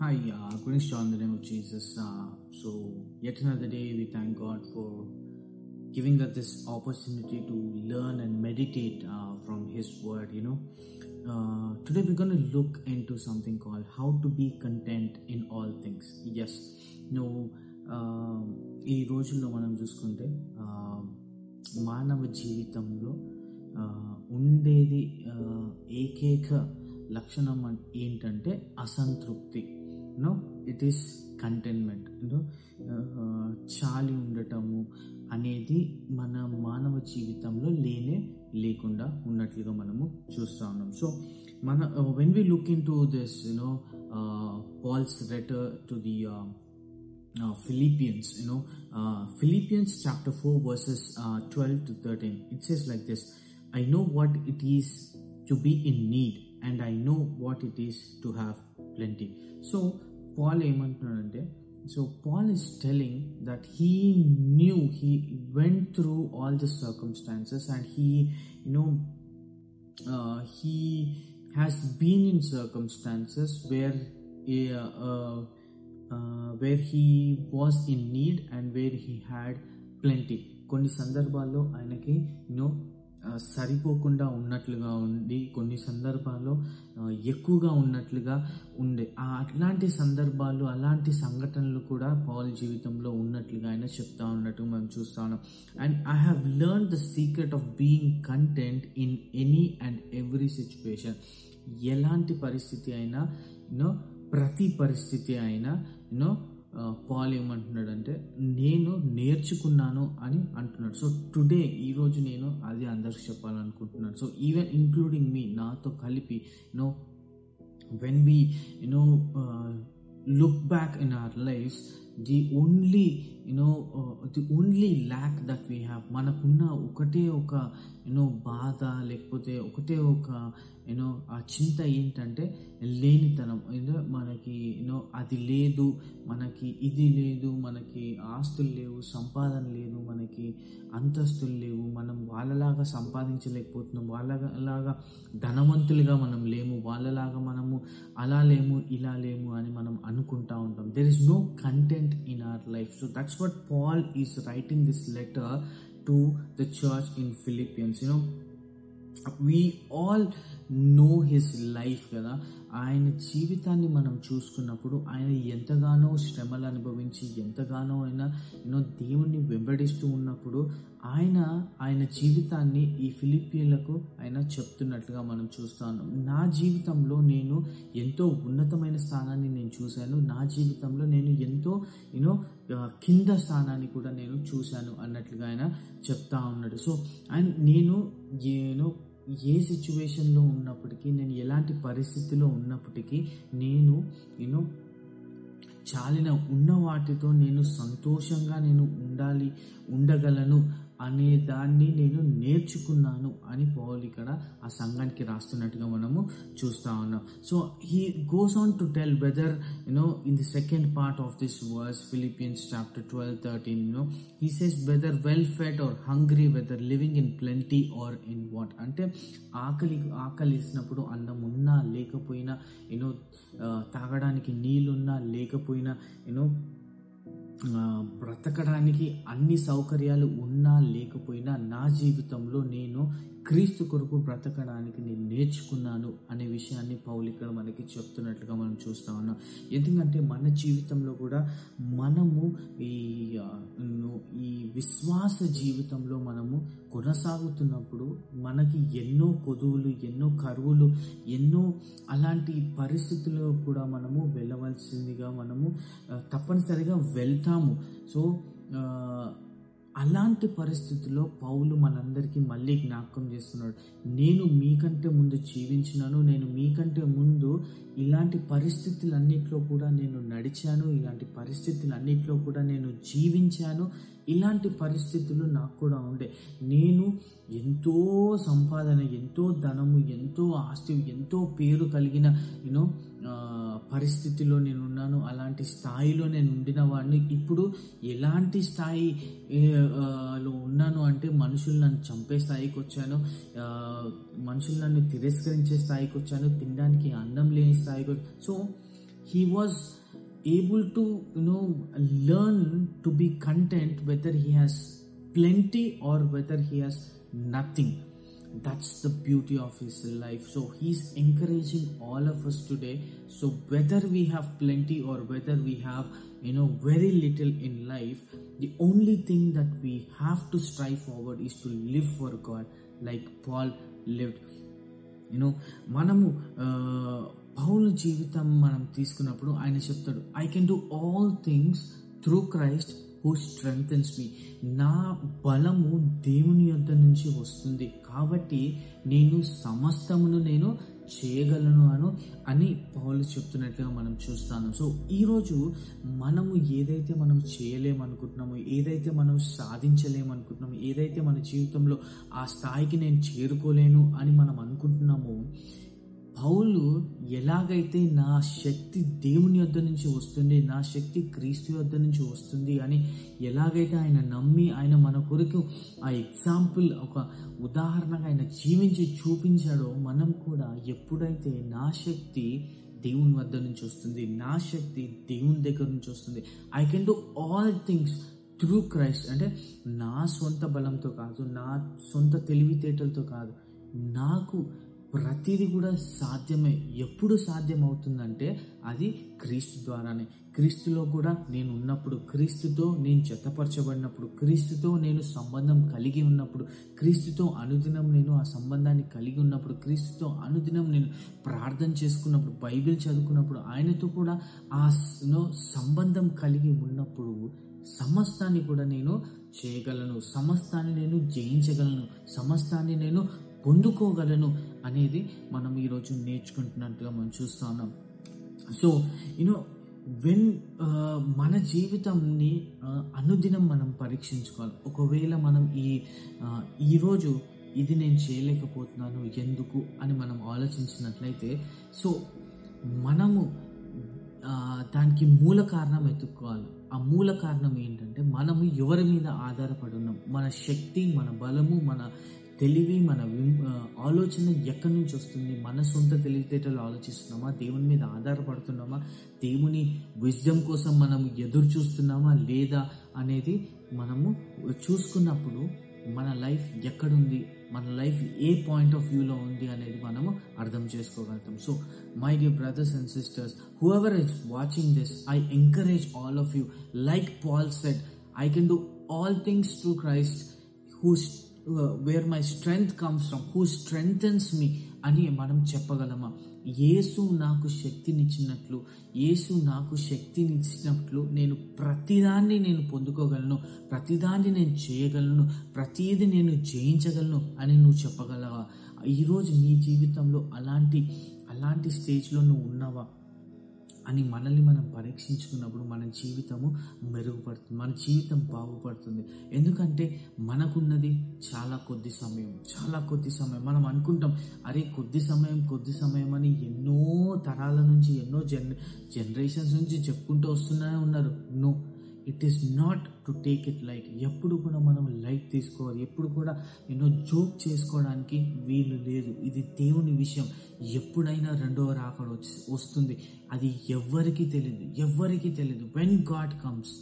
Hi, uh, greetings to all in the name of Jesus. Uh, so, yet another day, we thank God for giving us this opportunity to learn and meditate uh, from His Word. You know, uh, today we're going to look into something called how to be content in all things. Yes, no, uh, ఈ రోజుల్లో మనం చూసుకుంటే uh, మానవ జీవితంలో uh, ఉండేది uh, ఏకైక లక్షణం అన్- ఏంటంటే అసంతృప్తి No it is containment you know చాలి ఉండటము అనేది మన మానవ జీవితంలో లేనే లేకుండా ఉన్నట్లుగా మనము చూస్తూ ఉన్నాం సో మన when we look into this you know Paul's letter to the uh, Philippians, you know, uh, Philippians chapter 4, verses uh, 12 to 13. It says like this I know what it is to be in need, and I know what it is to have plenty. So, Paul ఏమంటున్నాడంటే so Paul is telling that he knew he went through all the circumstances and he you know he has been in circumstances where where he was in need and where he had plenty కొన్ని సందర్భాల్లో ఆయనకి you know సరిపోకుండా ఉన్నట్లుగా ఉండి కొన్ని సందర్భాల్లో ఎక్కువగా ఉన్నట్లుగా ఉండే. ఆ అట్లాంటి సందర్భాలు అలాంటి సంఘటనలు కూడా పౌల్ జీవితంలో ఉన్నట్లుగా ఆయన చెప్తా ఉన్నట్టు మనం చూస్తా ఉన్నాం. And I have learn the secret of being content in any and every situation ఎలాంటి పరిస్థితి అయినా యూనో ప్రతి పరిస్థితి అయినా యూనో పాల్ ఏమంటున్నాడంటే నేను నేర్చుకున్నాను అని అంటున్నాడు. సో టుడే ఈరోజు నేను అది అందరికి చెప్పాలనుకుంటున్నాను. సో ఈవెన్ ఇంక్లూడింగ్ మీ నాతో కలిపి you know when we you know look back in our life the only you know uh, the only lack that we have మనకున్న ఒకటే ఒక యూనో బాధ లేకపోతే ఒకటే ఒక యూనో ఆ చింత ఏంటంటే లేనితనం. యూనో మనకి యూనో అది లేదు మనకి ఇది లేదు మనకి ఆస్తులు లేవు సంపాదన లేదు మనకి అంతస్తులు లేవు మనం వాళ్ళలాగా సంపాదించలేకపోతున్నాం వాళ్ళలాగా ధనవంతులుగా మనం లేము వాళ్ళలాగా మనము అలా లేము ఇలా లేము అని మనం అనుకుంటా ఉంటాం. There is no content event in our life. So that's what Paul is writing this letter to the church in Philippians. You know, we all know his life కదా. ఆయన జీవితాన్ని మనం చూసుకున్నప్పుడు ఆయన ఎంతగానో శ్రమలు అనుభవించి ఎంతగానో ఆయన ఎన్నో దేవుణ్ణి వెంబడిస్తూ ఉన్నప్పుడు ఆయన ఆయన జీవితాన్ని ఈ ఫిలిపీన్లకు ఆయన చెప్తున్నట్లుగా మనం చూస్తాను నా జీవితంలో నేను ఎంతో ఉన్నతమైన స్థానాన్ని నేను చూశాను. నా జీవితంలో నేను ఎంతో యూనో కింద స్థానాన్ని కూడా నేను చూశాను అన్నట్లుగా ఆయన చెప్తా ఉన్నాడు. సో అండ్ నేను నేను ఏ సిచ్యువేషన్లో ఉన్నప్పటికీ నేను ఎలాంటి పరిస్థితిలో ఉన్నప్పటికీ నేను యూనో చాలిన ఉన్న వాటితో నేను సంతోషంగా నేను ఉండాలి ఉండగలను అనే దాన్ని నేను నేర్చుకున్నాను అని పౌల్ ఇక్కడ ఆ సంఘానికి రాస్తున్నట్టుగా మనము చూస్తా ఉన్నాం. So he goes on to tell whether you know in the second part of this verse Philippians chapter twelve thirteen you know he says whether well fed or hungry whether living in plenty or in what అంటే ఆకలి ఆకలిసినప్పుడు అన్నం ఉన్నా లేకపోయినా you know తాగడానికి నీళ్ళున్నా లేకపోయినా you know బ్రతకడానికి అన్ని సౌకర్యాలు ఉన్నా లేకపోయినా నా జీవితంలో నేను క్రీస్తు కొరకు బ్రతకడానికి నేను నేర్చుకున్నాను అనే విషయాన్ని పౌలు ఇక్కడ మనకి చెప్తున్నట్లుగా మనం చూస్తా ఉన్నాం. ఎందుకంటే మన జీవితంలో కూడా మనము ఈ ఈ విశ్వాస జీవితంలో మనము కొనసాగుతున్నప్పుడు మనకి ఎన్నో కొదువులు ఎన్నో కరువులు ఎన్నో అలాంటి పరిస్థితుల్లో కూడా మనము వెళ్ళవలసిందిగా మనము తప్పనిసరిగా వెళ్తాము. సో అలాంటి పరిస్థితుల్లో పౌలు మనందరికీ మళ్ళీ జ్ఞాపకం చేస్తున్నాడు. నేను మీకంటే ముందు జీవించినాను నేను మీకంటే ముందు ఇలాంటి పరిస్థితులన్నింటిలో కూడా నేను నడిచాను ఇలాంటి పరిస్థితులన్నింటిలో కూడా నేను జీవించాను ఇలాంటి పరిస్థితులు నాకు కూడా ఉండే. నేను ఎంతో సంపాదన ఎంతో ధనము ఎంతో ఆస్తి ఎంతో పేరు కలిగిన యూనో పరిస్థితిలో నేను ఉన్నాను అలాంటి స్థాయిలో నేను ఉండిన వాడిని. ఇప్పుడు ఎలాంటి స్థాయి లో ఉన్నాను అంటే మనుషులు నన్ను చంపే స్థాయికి వచ్చాను. మనుషులు నన్ను తిరస్కరించే స్థాయికి వచ్చాను. తినడానికి అన్నం లేని స్థాయికి వచ్చాను so he was able to you know learn to be content whether he has plenty or whether he has nothing. That's the beauty of his life. So he's encouraging all of us today. So whether we have plenty or whether we have you know very little in life the only thing that we have to strive forward is to live for god like paul lived. You know manamu uh, Paul జీవితం మనం తీసుకున్నప్పుడు ఆయన చెప్తాడు I can do all things through Christ who strengthens me నా బలము దేవుని యొద్ద నుంచి వస్తుంది. కాబట్టి నేను సమస్తమును నేను చేయగలను అను అని పౌలు చెప్తున్నట్లుగా మనం చూస్తాను. సో ఈరోజు మనము ఏదైతే మనం చేయలేమనుకుంటున్నామో ఏదైతే మనం సాధించలేమనుకుంటున్నామో ఏదైతే మన జీవితంలో ఆ స్థాయికి నేను చేరుకోలేను అని మనం అనుకుంటున్నామో పౌలు ఎలాగైతే నా శక్తి దేవుని యొద్ద నుంచి వస్తుంది నా శక్తి క్రీస్తు యొద్ద నుంచి వస్తుంది అని ఎలాగైతే ఆయన నమ్మి ఆయన మన కొరకు ఆ ఎగ్జాంపుల్ ఒక ఉదాహరణగా ఆయన జీవించి చూపించాడో మనం కూడా ఎప్పుడైతే నా శక్తి దేవుని వద్ద నుంచి వస్తుంది నా శక్తి దేవుని దగ్గర నుంచి వస్తుంది I can do all things through Christ అంటే నా సొంత బలంతో కాదు నా సొంత తెలివితేటలతో కాదు నాకు ప్రతిదీ కూడా సాధ్యమే. ఎప్పుడు సాధ్యం అవుతుందంటే అది క్రీస్తు ద్వారానే. క్రీస్తులో కూడా నేను ఉన్నప్పుడు క్రీస్తుతో నేను జతపరచబడినప్పుడు క్రీస్తుతో నేను సంబంధం కలిగి ఉన్నప్పుడు క్రీస్తుతో అనుదినం నేను ఆ సంబంధాన్ని కలిగి ఉన్నప్పుడు క్రీస్తుతో అనుదినం నేను ప్రార్థన చేసుకున్నప్పుడు బైబిల్ చదువుకున్నప్పుడు ఆయనతో కూడా ఆ సంబంధం కలిగి ఉన్నప్పుడు సమస్తాన్ని కూడా నేను చేయగలను. సమస్తాన్ని నేను జయించగలను. సమస్తాన్ని నేను పొందుకోగలను. అనేది మనం ఈరోజు నేర్చుకుంటున్నట్టుగా మనం చూస్తున్నాం సో యూనో వెన్ మన జీవితంని uh, అనుదినం మనం పరీక్షించుకోవాలి. ఒకవేళ మనం ఈ uh, ఈరోజు ఇది నేను చేయలేకపోతున్నాను ఎందుకు అని మనం ఆలోచించినట్లయితే సో మనము uh, దానికి మూల కారణం ఎత్తుక్కోవాలి. ఆ మూల కారణం ఏంటంటే మనము ఎవరి మీద ఆధారపడి ఉన్నాం. మన శక్తి మన బలము మన తెలివి మన ఆలోచన ఎక్కడి నుంచి వస్తుంది? మన సొంత తెలివితేటలు ఆలోచిస్తున్నామా? దేవుని మీద ఆధారపడుతున్నామా? దేవుని విజ్డమ్ కోసం మనం ఎదురు చూస్తున్నామా లేదా అనేది మనము చూసుకున్నప్పుడు మన లైఫ్ ఎక్కడుంది? మన లైఫ్ ఏ పాయింట్ ఆఫ్ వ్యూలో ఉంది అనేది మనము అర్థం చేసుకోగలుగుతాం. So my dear brothers and sisters whoever is watching this I encourage all of you like Paul said I can do all things to Christ who where my strength comes from who strengthens me అని మనం చెప్పగలమా? యేసు నాకు శక్తినిచ్చినట్లు యేసు నాకు శక్తినిచ్చినట్లు నేను ప్రతిదాన్ని నేను పొందుకోగలను ప్రతిదాన్ని నేను చేయగలను ప్రతిదీ నేను జయించగలను అని నువ్వు చెప్పగలవా? ఈరోజు నీ జీవితంలో అలాంటి అలాంటి స్టేజ్లో నువ్వు ఉన్నావా? అని మనల్ని మనం పరీక్షించుకున్నప్పుడు మన జీవితము మెరుగుపడుతుంది మన జీవితం బాగుపడుతుంది. ఎందుకంటే మనకున్నది చాలా కొద్ది సమయం చాలా కొద్ది సమయం. మనం అనుకుంటాం అరే కొద్ది సమయం కొద్ది సమయం అని ఎన్నో తరాల నుంచి ఎన్నో జన్ జనరేషన్స్ నుంచి చెప్పుకుంటూ వస్తూనే ఉన్నారు. No. It is not to take it light ఎప్పుడు కూడా మనం లైట్ తీసుకోవాలి. ఎప్పుడు కూడా ఎన్నో జోక్ చేసుకోవడానికి వీలు లేదు. ఇది దేవుని విషయం. ఎప్పుడైనా రెండవ రాకడ వచ్చి వస్తుంది. అది ఎవ్వరికి తెలియదు ఎవ్వరికి తెలియదు when God comes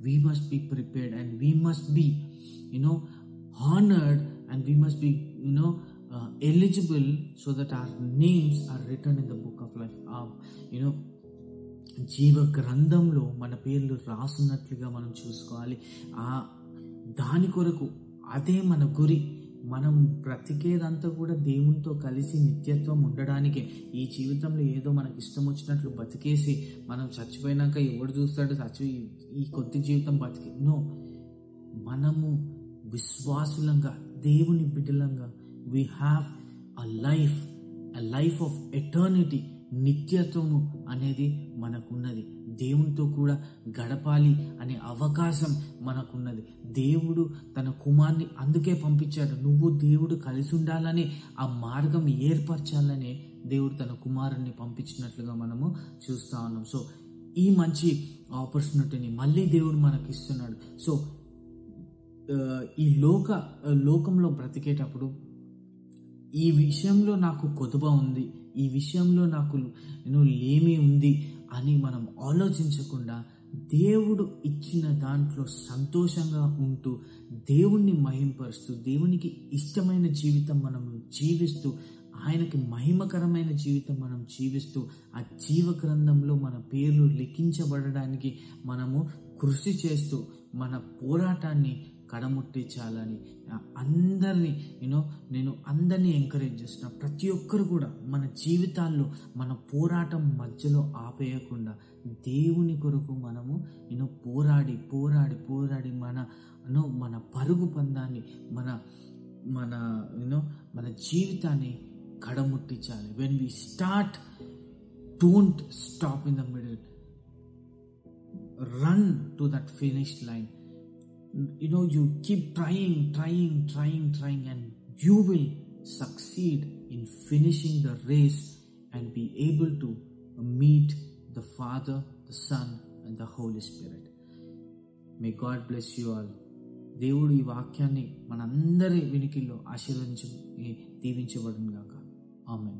we must be prepared and we must be you know honoured and we must be you know eligible so that our names are written in the book of life you know జీవ గ్రంథంలో మన పేర్లు రాసున్నట్లుగా మనం చూసుకోవాలి. ఆ దాని కొరకు అదే మన గురి. మనం బ్రతికేదంతా కూడా దేవునితో కలిసి నిత్యత్వం ఉండడానికే. ఈ జీవితంలో ఏదో మనకి ఇష్టం వచ్చినట్లు బతికేసి మనం చచ్చిపోయినాక ఎవడు చూస్తాడు చచ్చి ఈ కొద్ది జీవితం బతికి. నో. మనము విశ్వాసులంగా దేవుని బిడ్డలంగా we have a life a life of eternity నిత్యత్వము అనేది మనకున్నది. దేవునితో కూడా గడపాలి అనే అవకాశం మనకున్నది. దేవుడు తన కుమార్ని అందుకే పంపించాడు. నువ్వు దేవుడు కలిసి ఉండాలని ఆ మార్గం ఏర్పరచాలని దేవుడు తన కుమారుణ్ణి పంపించినట్లుగా మనము చూస్తా ఉన్నాం. సో ఈ మంచి ఆపర్చునిటీని మళ్ళీ దేవుడు మనకి ఇస్తున్నాడు సో ఈ లోక లోకంలో బ్రతికేటప్పుడు ఈ విషయంలో నాకు కొదువ ఉంది. ఈ విషయంలో నాకు నేను లేమి ఉంది అని మనం ఆలోచించకుండా దేవుడు ఇచ్చిన దాంట్లో సంతోషంగా ఉంటూ దేవుణ్ణి మహింపరుస్తూ దేవునికి ఇష్టమైన జీవితం మనం జీవిస్తూ ఆయనకి మహిమకరమైన జీవితం మనం జీవిస్తూ ఆ జీవ గ్రంథంలో మన పేర్లు లిఖించబడడానికి మనము కృషి చేస్తూ మన పోరాటాన్ని కడముట్టించాలని అందరినీ యూనో నేను అందరినీ ఎంకరేజ్ చేస్తున్నా. ప్రతి ఒక్కరు కూడా మన జీవితాల్లో మన పోరాటం మధ్యలో ఆపేయకుండా దేవుని కొరకు మనము యూనో పోరాడి పోరాడి పోరాడి మన యూనో మన పరుగు పందాన్ని మన మన యూనో మన జీవితాన్ని కడముట్టించాలి. When we start don't stop in the middle run to that finish line you know you keep trying trying trying trying and you will succeed in finishing the race and be able to meet the father the son and the holy spirit may god bless you all దేవుడు ఈ వాక్యాన్ని మనందరి వినికిల్లో ఆశీర్వదించి దీవించబడును గాక amen